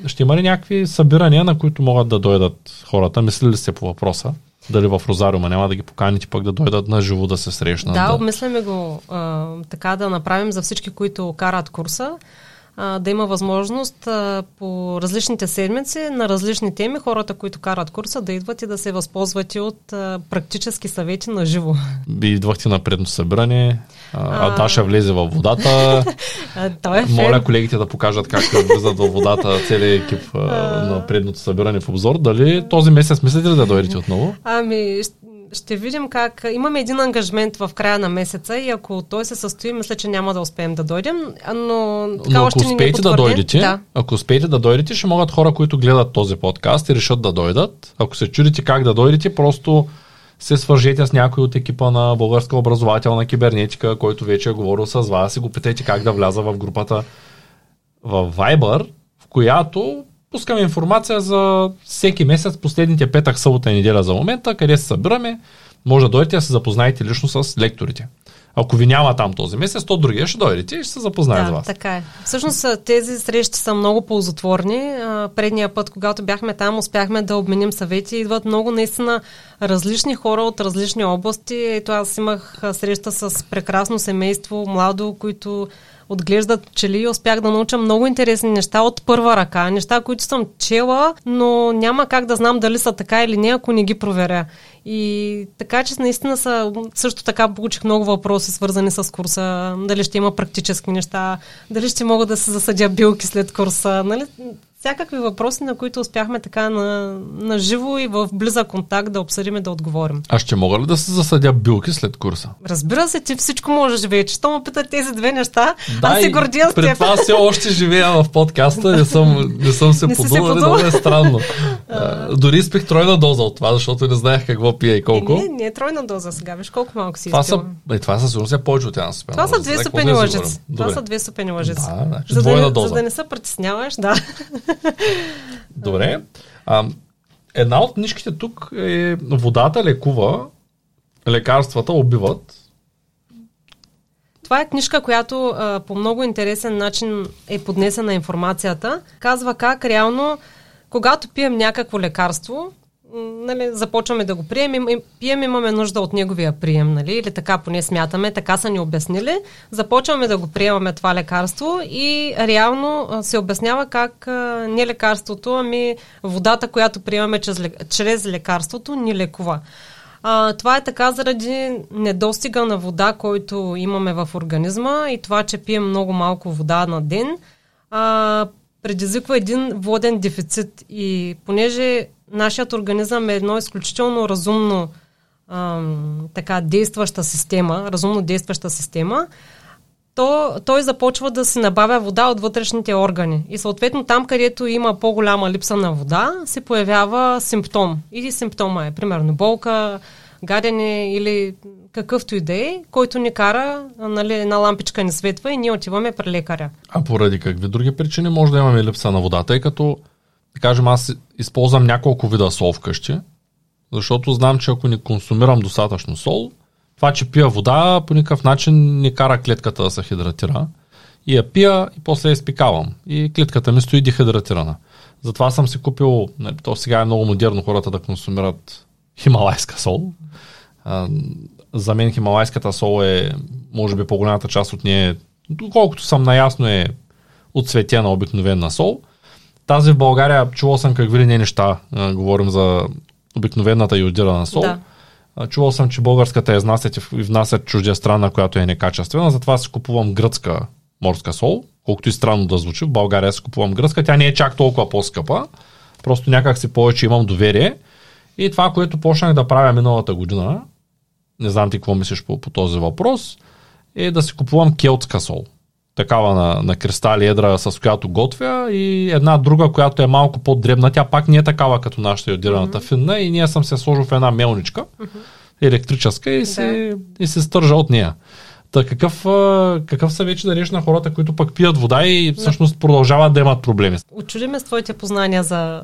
Ще има ли някакви събирания, на които могат да дойдат хората? Мислили ли сте по въпроса? Дали в Розариума няма да ги поканите пък да дойдат на живо да се срещнат? Да, да... обмисляме го а, така да направим за всички, които карат курса а, да има възможност а, по различните седмици на различни теми хората, които карат курса, да идват и да се възползват и от а, практически съвети на живо. Би идвахте на предно събиране, а, а Даша влезе във водата. Той е Моля колегите да покажат как влизат във водата целият екип а, на предното събиране в обзор. Дали този месец мислите ли да дойдете отново? Ами, ще видим как. Имаме един ангажмент в края на месеца и ако той се състои, мисля, че няма да успеем да дойдем. Но, така но ако още успеете да дойдете, да. ако успеете да дойдете, ще могат хора, които гледат този подкаст и решат да дойдат. Ако се чудите как да дойдете, просто се свържете с някой от екипа на Българска образователна кибернетика, който вече е говорил с вас и го питайте как да вляза в групата в Viber, в която пускаме информация за всеки месец, последните петък, събота и неделя за момента, къде се събираме, Може да дойдете да се запознаете лично с лекторите. Ако ви няма там този месец, то другия ще дойдете и ще се запознае да, с вас. така е. Всъщност тези срещи са много ползотворни. Предния път, когато бяхме там, успяхме да обменим съвети. Идват много наистина различни хора от различни области. Ето аз имах среща с прекрасно семейство, младо, които отглеждат пчели и успях да науча много интересни неща от първа ръка. Неща, които съм чела, но няма как да знам дали са така или не, ако не ги проверя. И така, че наистина са, също така получих много въпроси, свързани с курса, дали ще има практически неща, дали ще мога да се засадя билки след курса. Нали? Всякакви въпроси, на които успяхме така на, на живо и в близа контакт да обсъдим и да отговорим. А ще мога ли да се засадя билки след курса? Разбира се, ти всичко можеш вече. Що му питат тези две неща, да, аз се гордия с теб. Пред това все още живея в подкаста, не съм, не съм се подул, много е странно. а, дори изпих тройна доза от това, защото не знаех какво пия и колко. Е, не, не е тройна доза сега, виж колко малко си това са, е, това са сигурно повече от една супена Това са две супени лъжици. Това са две супени лъжици. Да, значи, за, да, за да не се притесняваш, да. Добре. А, една от книжките тук е Водата лекува, лекарствата убиват. Това е книжка, която а, по много интересен начин е поднесена информацията. Казва как реално, когато пием някакво лекарство, нали, започваме да го приемем, пием, имаме нужда от неговия прием, нали, или така поне смятаме, така са ни обяснили. Започваме да го приемаме това лекарство и реално се обяснява как не лекарството, ами водата, която приемаме чрез, чрез лекарството, ни лекува. А, това е така заради недостига на вода, който имаме в организма и това, че пием много малко вода на ден, а, предизвиква един воден дефицит. И понеже нашият организъм е едно изключително разумно ам, така действаща система, разумно действаща система, то той започва да си набавя вода от вътрешните органи. И съответно там, където има по-голяма липса на вода, се появява симптом. И симптома е, примерно, болка, гадене или какъвто и да е, който ни кара, нали, една лампичка не светва и ние отиваме при лекаря. А поради какви други причини може да имаме липса на вода, тъй като да кажем, аз използвам няколко вида сол вкъщи, защото знам, че ако не консумирам достатъчно сол, това, че пия вода, по никакъв начин не кара клетката да се хидратира. И я пия и после я изпикавам. И клетката ми стои дехидратирана. Затова съм си купил, нали, то сега е много модерно хората да консумират хималайска сол. за мен хималайската сол е, може би по-голямата част от нея, доколкото съм наясно е на обикновена сол – тази в България чувал съм какви ли не неща. А, говорим за обикновената йодирана сол. Да. А, чувал съм, че българската е изнасят и внасят чуждия страна, която е некачествена. Затова си купувам гръцка морска сол. Колкото и странно да звучи, в България си купувам гръцка. Тя не е чак толкова по-скъпа. Просто някак си повече имам доверие. И това, което почнах да правя миналата година, не знам ти какво мислиш по, по този въпрос, е да си купувам келтска сол такава на, на кристали едра, с която готвя и една друга, която е малко по-дребна. Тя пак не е такава като нашата йодираната mm-hmm. финна и ние съм се сложил в една мелничка, mm-hmm. електрическа и, се, да. и се стържа от нея. Та какъв, какъв съвет ще дадеш на хората, които пък пият вода и всъщност продължават да имат проблеми? Очудиме с твоите познания за,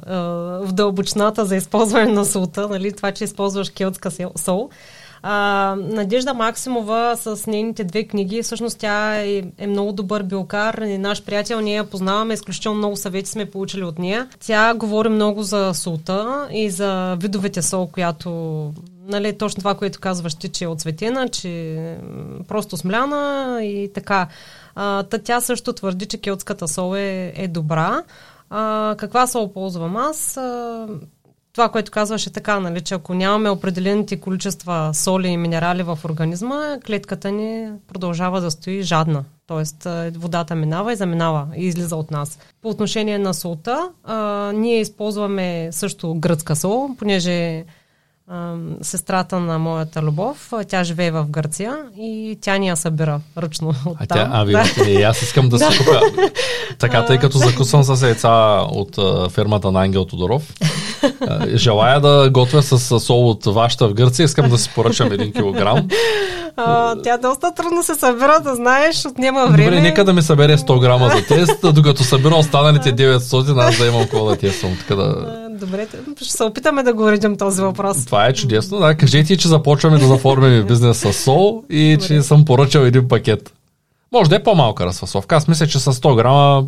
в дълбочината за използване на солта, нали? това, че използваш келтска сол. А, Надежда Максимова с нейните две книги, всъщност тя е, е много добър билкар и наш приятел, ние я познаваме, изключително много съвети сме получили от нея. Тя говори много за солта и за видовете сол, която нали, точно това, което казваш ти, че е отцветена, че е просто смляна и така. А, та тя също твърди, че келтската сол е, е добра. А, каква сол ползвам аз? А, това, което казваше така, нали, че ако нямаме определените количества соли и минерали в организма, клетката ни продължава да стои жадна. Тоест водата минава и заминава и излиза от нас. По отношение на солта, а, ние използваме също гръцка сол, понеже сестрата на моята любов. Тя живее в Гърция и тя ни я събира ръчно от а там. Тя, а, вие, да. аз искам да си купя. Така, тъй като закусвам с яйца от фермата на Ангел Тодоров, желая да готвя с сол от вашата в Гърция, искам да си поръчам един килограм. А, тя доста трудно се събира, да знаеш, отнема време. Добре, нека да ми събере 100 грама за тест, докато събира останалите 900, аз да имам какво да тествам. Така да... Добре, ще се опитаме да го уредим този въпрос. Това е чудесно, да. Кажете, че започваме да заформяме бизнес с сол и Добре. че съм поръчал един пакет. Може да е по-малка разфасовка. Аз мисля, че с 100 грама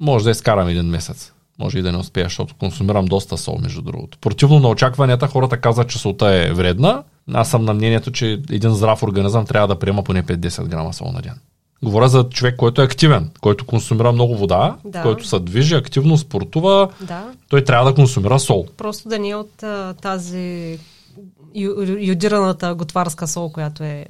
може да изкарам един месец. Може и да не успея, защото консумирам доста сол, между другото. Противно на очакванията, хората казват, че солта е вредна. Аз съм на мнението, че един здрав организъм трябва да приема поне 5-10 грама сол на ден. Говоря за човек, който е активен, който консумира много вода, да. който се движи, активно спортува. Да. Той трябва да консумира сол. Просто да не е от а, тази юдираната готварска сол, която е.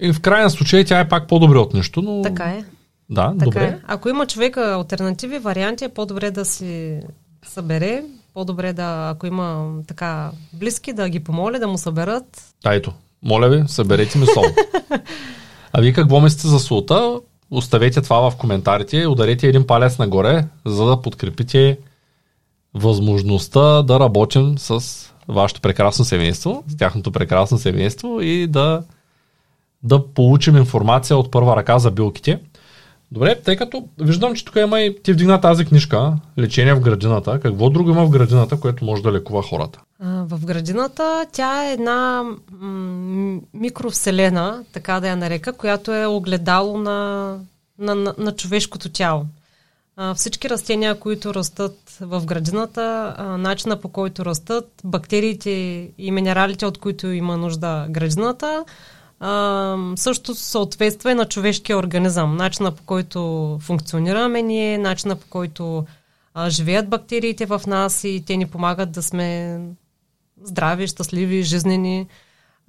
И в крайна случай тя е пак по-добре от нещо, но. Така е. Да, така добре. Е. Ако има човека альтернативи, варианти, е по-добре да си събере, по-добре да, ако има така близки, да ги помоли да му съберат. Да, ето. Моля ви, съберете ми сол. А вие какво мислите за солта? Оставете това в коментарите, ударете един палец нагоре, за да подкрепите възможността да работим с вашето прекрасно семейство, с тяхното прекрасно семейство и да, да получим информация от първа ръка за билките. Добре, тъй като виждам, че тук има и ти вдигна тази книжка, Лечение в градината. Какво друго има в градината, което може да лекува хората? В градината тя е една м- микровселена, така да я нарека, която е огледало на, на, на, на човешкото тяло. Всички растения, които растат в градината, начина по който растат, бактериите и минералите, от които има нужда градината, а, също съответства и на човешкия организъм. Начина по който функционираме ние, начина по който а, живеят бактериите в нас и те ни помагат да сме здрави, щастливи, жизнени.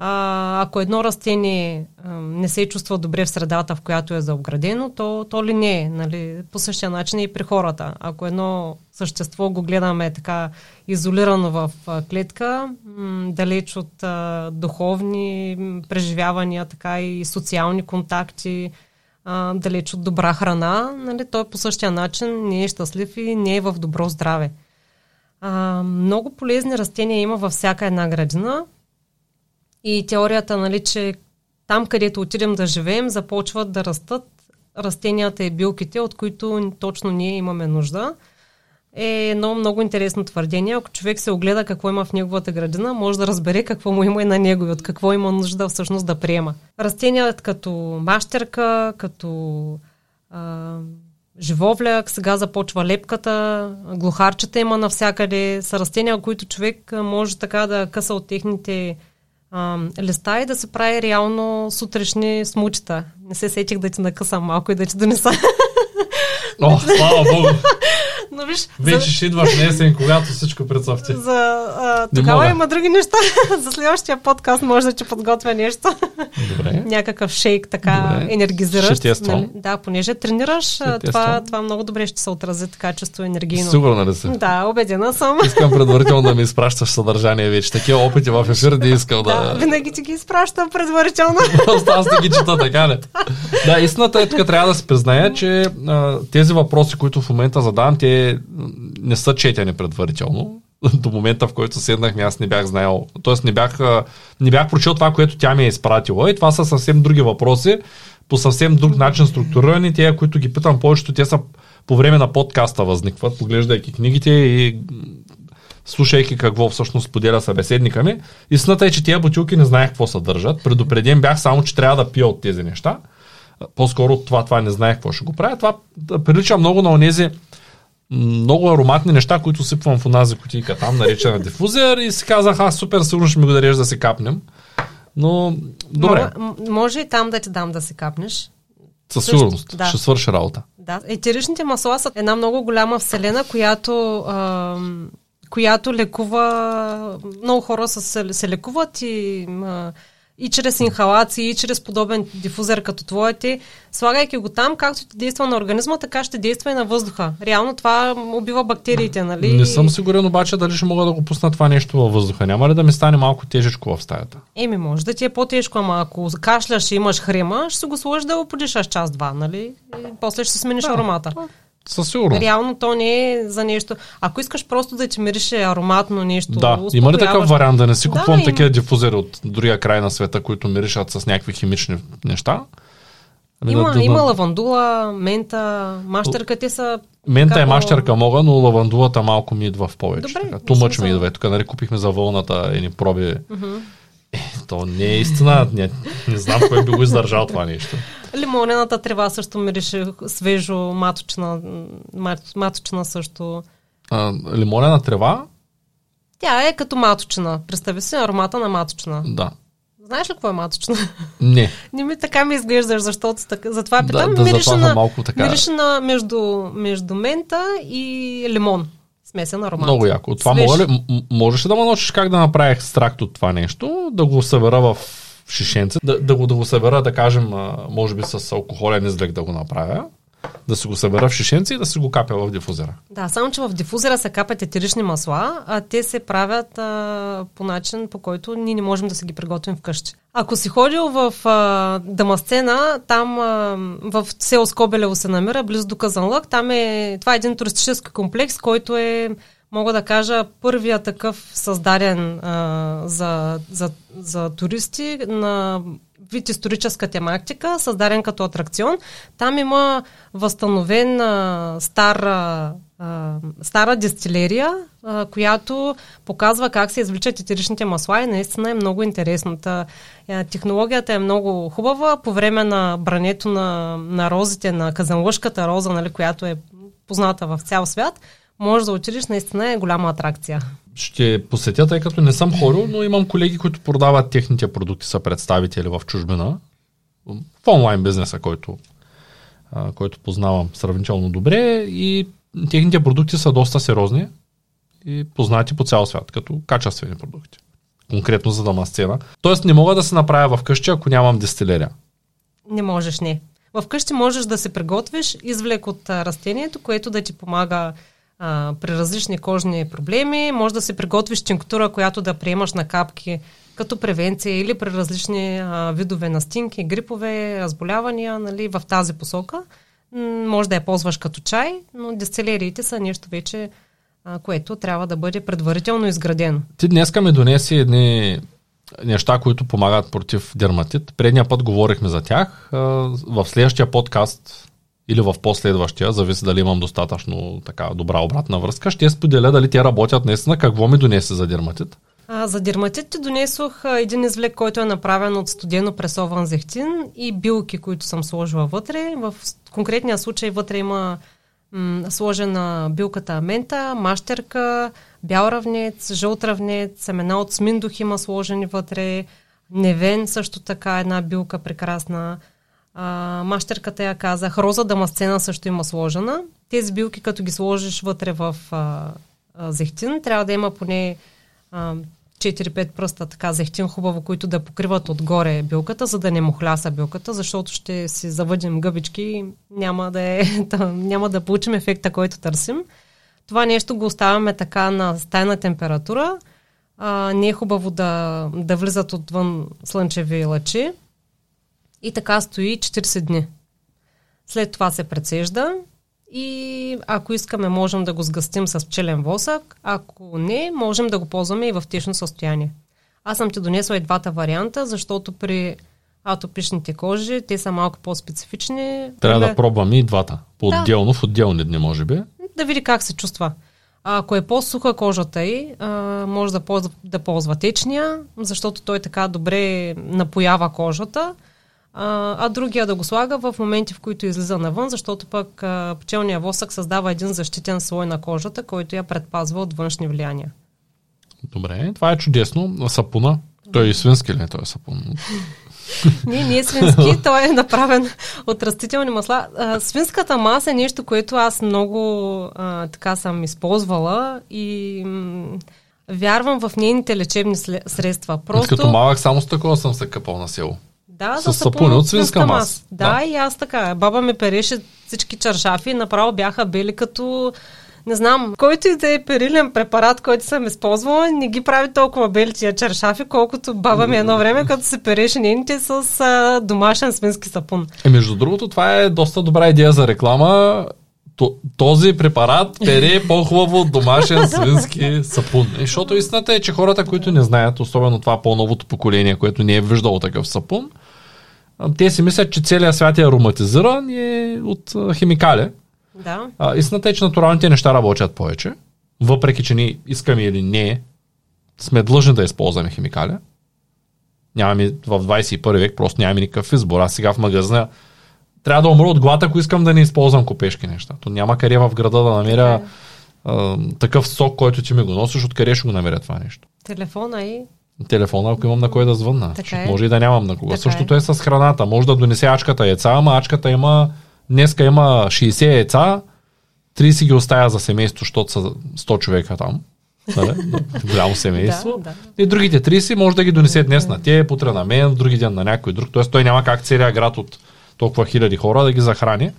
А, ако едно растение а, не се чувства добре в средата, в която е заоградено, то, то ли не е. Нали? По същия начин и при хората. Ако едно същество го гледаме така изолирано в а, клетка, м- далеч от а, духовни преживявания, така и социални контакти, а, далеч от добра храна, нали? той по същия начин не е щастлив и не е в добро здраве. А, много полезни растения има във всяка една градина и теорията, нали, че там, където отидем да живеем, започват да растат растенията и билките, от които точно ние имаме нужда. Е едно много интересно твърдение. Ако човек се огледа какво има в неговата градина, може да разбере какво му има и на него и от какво има нужда всъщност да приема. Растения като мащерка, като а, живовляк, сега започва лепката, глухарчета има навсякъде, са растения, които човек може така да къса от техните а, листа и да се прави реално сутрешни смучета. Не се сетих да ти накъсам малко и да ти донеса. О, слава Богу! Но виж, Вече за... ще идваш на есен, когато всичко прецъфти. За, а, тогава има други неща. за следващия подкаст може да ти подготвя нещо. Добре. Някакъв шейк така добре. енергизираш. Ще нали? Да, понеже тренираш, това, това много добре ще се отрази така често енергийно. Сигурно ли си? Да, убедена съм. Искам предварително да ми изпращаш съдържание вече. Такива опити в ефир не искал да... Да, винаги ти ги изпращам предварително. Аз ти ги чета така, не? Да, истината е, тук трябва да се призная, че а, тези въпроси, които в момента задавам, те не са четени предварително. До момента, в който седнахме, аз не бях знаел. Тоест не бях, не бях прочел това, което тя ми е изпратила. И това са съвсем други въпроси, по съвсем друг начин структурирани. Те, които ги питам повечето, те са по време на подкаста възникват, поглеждайки книгите и слушайки какво всъщност поделя събеседника ми. Истината е, че тези бутилки не знаех какво съдържат. Предупреден бях само, че трябва да пия от тези неща. По-скоро това, това не знаех какво ще го правя. Това прилича много на онези много ароматни неща, които сипвам в онази кутийка там, наречена дифузер и си казах, аз супер сигурно ще ми го дареш да се капнем. Но, добре. М- може и там да ти дам да се капнеш. Със сигурност. Да. Ще свърши работа. Да. Етеричните масла са една много голяма вселена, която, а, която лекува... Много хора се, се лекуват и а, и чрез инхалации, и чрез подобен дифузер като твоите, слагайки го там, както ти действа на организма, така ще действа и на въздуха. Реално това убива бактериите, нали? Не съм сигурен обаче дали ще мога да го пусна това нещо във въздуха. Няма ли да ми стане малко тежечко в стаята? Еми, може да ти е по-тежко, ама ако кашляш и имаш хрема, ще се го сложиш да го подишаш час-два, нали? И после ще смениш да. аромата. Със сигурност. Реално то не е за нещо. Ако искаш просто да ти мирише ароматно нещо. Да, има ли такъв вариант да не си купувам да, такива дифузери от другия край на света, които миришат с някакви химични неща? Ами има, да, има лавандула, мента, мащерка, те са... Мента е мащерка мога, но лавандулата малко ми идва в повече. Добре, Тумъч ми идва. Е, тук нали купихме за вълната едни проби. Uh-huh. То не е истина. Не, не знам кой би го издържал това нещо. Лимонената трева също мирише свежо, маточна, маточна също. А, лимонена трева? Тя е като маточна. Представи си аромата на маточна. Да. Знаеш ли какво е маточна? Не. Не ми така ми изглеждаш, защото така, затова питам. Да, да мирише на, малко така. Мирише на между, между мента и лимон. Смесен аромат. Много яко. Това мога ли, можеш ли да ме научиш как да направя екстракт от това нещо, да го събера в шишенце, да, да, го, да го събера, да кажем, може би с алкохолен излег да го направя, да си го събера в шишенце и да си го капя в дифузера. Да, само че в дифузера се капят етерични масла, а те се правят а, по начин, по който ние не можем да се ги приготвим вкъщи. Ако си ходил в а, Дамасцена, там а, в село Скобелево се намира, близо до Казанлък, там е, това е един туристически комплекс, който е мога да кажа, първия такъв създаден а, за, за, за туристи на вид историческа тематика, създаден като атракцион. Там има възстановен а, стара, а, стара дистилерия, а, която показва как се извличат етеричните масла и наистина е много интересната. Е, технологията е много хубава. По време на брането на, на розите, на казанлъжката роза, нали, която е позната в цял свят, може да отидеш, наистина е голяма атракция. Ще посетя, тъй като не съм хорил, но имам колеги, които продават техните продукти, са представители в чужбина, в онлайн бизнеса, който, който познавам сравнително добре и техните продукти са доста сериозни и познати по цял свят, като качествени продукти. Конкретно за дамасцена. Тоест не мога да се направя вкъщи, ако нямам дистилерия. Не можеш, не. Вкъщи можеш да се приготвиш извлек от растението, което да ти помага а, при различни кожни проблеми. Може да се приготвиш тинктура, която да приемаш на капки като превенция или при различни а, видове настинки, грипове, разболявания, нали, в тази посока. може да я ползваш като чай, но дистилериите са нещо вече, а, което трябва да бъде предварително изградено. Ти днеска ми донеси едни неща, които помагат против дерматит. Предния път говорихме за тях. В следващия подкаст или в последващия, зависи дали имам достатъчно така добра обратна връзка, ще споделя дали те работят наистина, какво ми донесе за дерматит. А, за дерматит ти донесох един извлек, който е направен от студено пресован зехтин и билки, които съм сложила вътре. В конкретния случай вътре има м- сложена билката мента, мащерка, бял равнец, жълт равнец, семена от сминдух има сложени вътре, невен също така една билка прекрасна, а, маштерката я казах, роза дамасцена също има сложена. Тези билки, като ги сложиш вътре в а, а, зехтин, трябва да има поне а, 4-5 пръста така зехтин хубаво, които да покриват отгоре билката, за да не му хляса билката, защото ще си завъдим гъбички и няма да, е, няма да получим ефекта, който търсим. Това нещо го оставяме така на стайна температура. А, не е хубаво да, да влизат отвън слънчеви лъчи. И така стои 40 дни. След това се прецежда и ако искаме, можем да го сгъстим с пчелен восък. Ако не, можем да го ползваме и в течно състояние. Аз съм ти донесла и двата варианта, защото при атопичните кожи, те са малко по-специфични. Трябва да пробваме и двата. По-отделно, да. в отделни дни, може би. Да види как се чувства. А, ако е по-суха кожата й, а, може да ползва, да ползва течния, защото той така добре напоява кожата а, а другия да го слага в моменти, в които излиза навън, защото пък а, пчелния восък създава един защитен слой на кожата, който я предпазва от външни влияния. Добре, това е чудесно. Сапуна, той е свински ли е той сапун? не, не е свински, той е направен от растителни масла. А, свинската маса е нещо, което аз много а, така съм използвала и м- вярвам в нейните лечебни средства. Просто... Като малък само с такова съм се къпал на село. Да, с сапун от свинска маса. Да, да, и аз така. Баба ми переше всички чаршафи, направо бяха бели като не знам, който и да е перилен препарат, който съм използвала, не ги прави толкова бели тия чаршафи, колкото баба ми едно време, като се переше нейните с а, домашен свински сапун. Е, между другото, това е доста добра идея за реклама. Този препарат пере по-хубаво от домашен свински сапун. И защото истината е, че хората, които не знаят, особено това по-новото поколение, което не е виждало такъв сапун, те си мислят, че целият свят е ароматизиран и е от химикали. Да. А, истината е, че натуралните неща работят повече, въпреки че ние искаме или не, сме длъжни да използваме химикали. Нямаме в 21 век, просто нямаме никакъв избор. Аз сега в магазина трябва да умра от глад, ако искам да не използвам копешки неща. То няма къде в града да намеря а, такъв сок, който ти ми го носиш, откъде ще го намеря това нещо. Телефона и телефона, ако имам на кой да звънна. Така е. Може и да нямам на кого. Така Същото е. е с храната. Може да донесе ачката яйца, ама ачката има днеска има 60 яйца, 30 ги оставя за семейство, защото са 100 човека там. Нали? Голямо семейство. да, да. И другите 30 може да ги донесе днес на те, путре на мен, други ден на някой друг. Тоест той няма как целият град от толкова хиляди хора да ги захрани.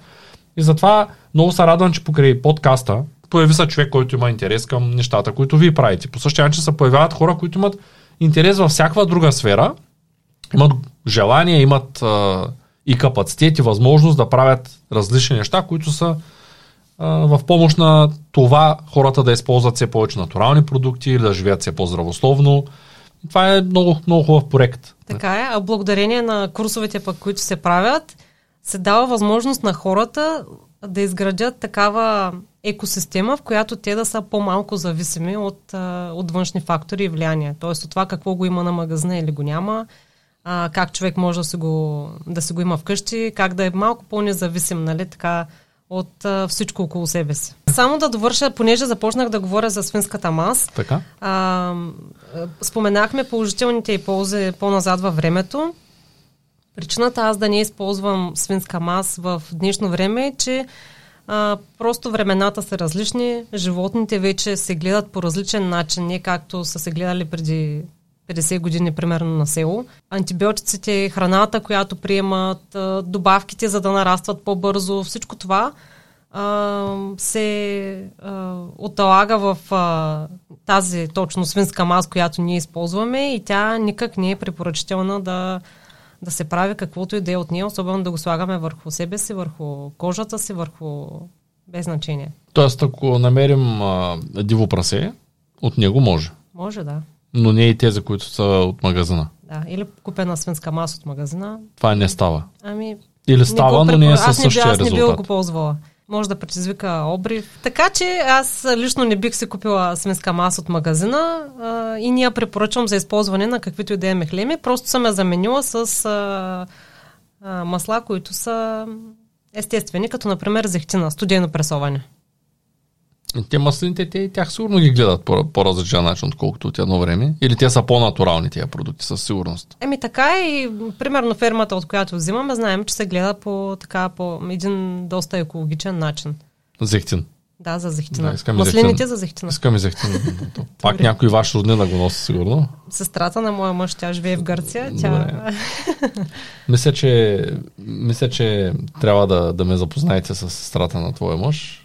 И затова много се радвам, че покрай подкаста появи се човек, който има интерес към нещата, които вие правите. По същия начин се появяват хора, които имат интерес във всяка друга сфера, имат желание, имат а, и капацитет и възможност да правят различни неща, които са а, в помощ на това хората да използват все повече натурални продукти да живеят все по-здравословно. Това е много, много хубав проект. Така е, а благодарение на курсовете, пък, които се правят, се дава възможност на хората да изградят такава екосистема, в която те да са по-малко зависими от, от външни фактори и влияния. Тоест от това какво го има на магазина или го няма, а, как човек може да си, го, да си го има вкъщи, как да е малко по-независим, нали, така, от а, всичко около себе си. Само да довърша, понеже започнах да говоря за свинската мас. Така. А, споменахме положителните и ползи по-назад във времето. Причината аз да не използвам свинска мас в днешно време е, че а, просто времената са различни, животните вече се гледат по различен начин, не както са се гледали преди 50 години примерно на село. Антибиотиците, храната, която приемат, добавките за да нарастват по-бързо, всичко това а, се а, отлага в а, тази точно свинска мас, която ние използваме и тя никак не е препоръчителна да, да се прави каквото и да е от нея, особено да го слагаме върху себе си, върху кожата си, върху без значение. Тоест, ако намерим а, диво прасе, от него може. Може, да. Но не и тези, които са от магазина. Да, или купена свинска маса от магазина. Това не става. Ами. Или става, но не е със същия резултат. Аз не бил го ползвала. Може да предизвика обрив. Така че аз лично не бих си купила свинска маса от магазина а, и ние препоръчвам за използване на каквито и да е мехлеми. Просто съм я заменила с а, а, масла, които са естествени, като например зехтина, студено пресоване. Те маслините, те тях сигурно ги гледат по, по-различен начин, отколкото от едно време. Или те са по-натурални тия продукти, със сигурност. Еми така е и примерно фермата, от която взимаме, знаем, че се гледа по, така, по един доста екологичен начин. Зехтин. Да, за зехтина. Да, Маслините за зехтина. Искаме зехтин. Пак някой ваш роднина го носи, сигурно. Сестрата на моя мъж, тя живее в Гърция. Тя... мисля, че, мисля, че трябва да, да ме запознаете с сестрата на твоя мъж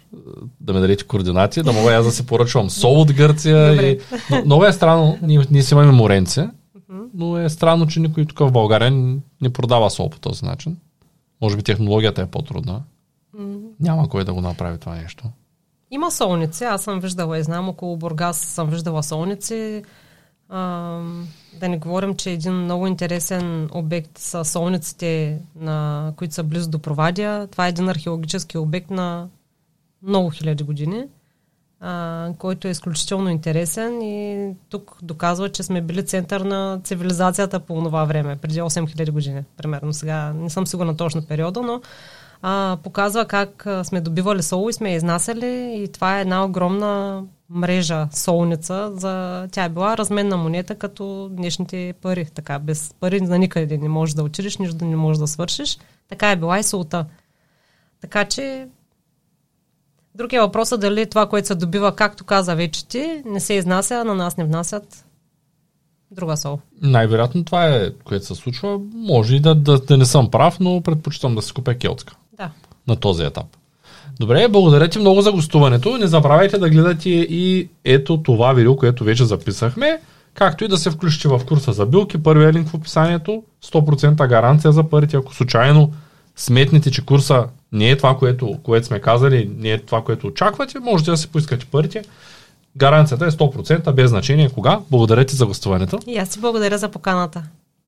да ме дадете координати, да мога аз да се поръчвам сол от Гърция. И... Но, много е странно, ние, ние си имаме моренце, но е странно, че никой тук в България не продава сол по този начин. Може би технологията е по-трудна. Няма кой да го направи това нещо. Има солници, аз съм виждала и знам около Бургас съм виждала солници. А, да не говорим, че един много интересен обект са солниците, на, които са близо до Провадия. Това е един археологически обект на много хиляди години, а, който е изключително интересен и тук доказва, че сме били център на цивилизацията по това време, преди 8000 години, примерно. Сега не съм сигурна точно периода, но а, показва как сме добивали сол и сме изнасяли и това е една огромна мрежа, солница. За... Тя е била разменна монета като днешните пари. Така, без пари на никъде не можеш да отидеш, нищо не можеш да свършиш. Така е била и солта. Така че Другия въпрос е дали това, което се добива, както каза вече ти, не се изнася, а на нас не внасят друга сол. Най-вероятно това е, което се случва. Може и да, да, да не съм прав, но предпочитам да си купя келтска. Да. На този етап. Добре, благодаря ти много за гостуването. Не забравяйте да гледате и ето това видео, което вече записахме, както и да се включите в курса за билки. Първият линк в описанието. 100% гаранция за парите. Ако случайно сметнете, че курса не е това, което, което сме казали, не е това, което очаквате, можете да си поискате парите. Гаранцията е 100% без значение кога. Благодаря ти за гостуването. И аз ти благодаря за поканата.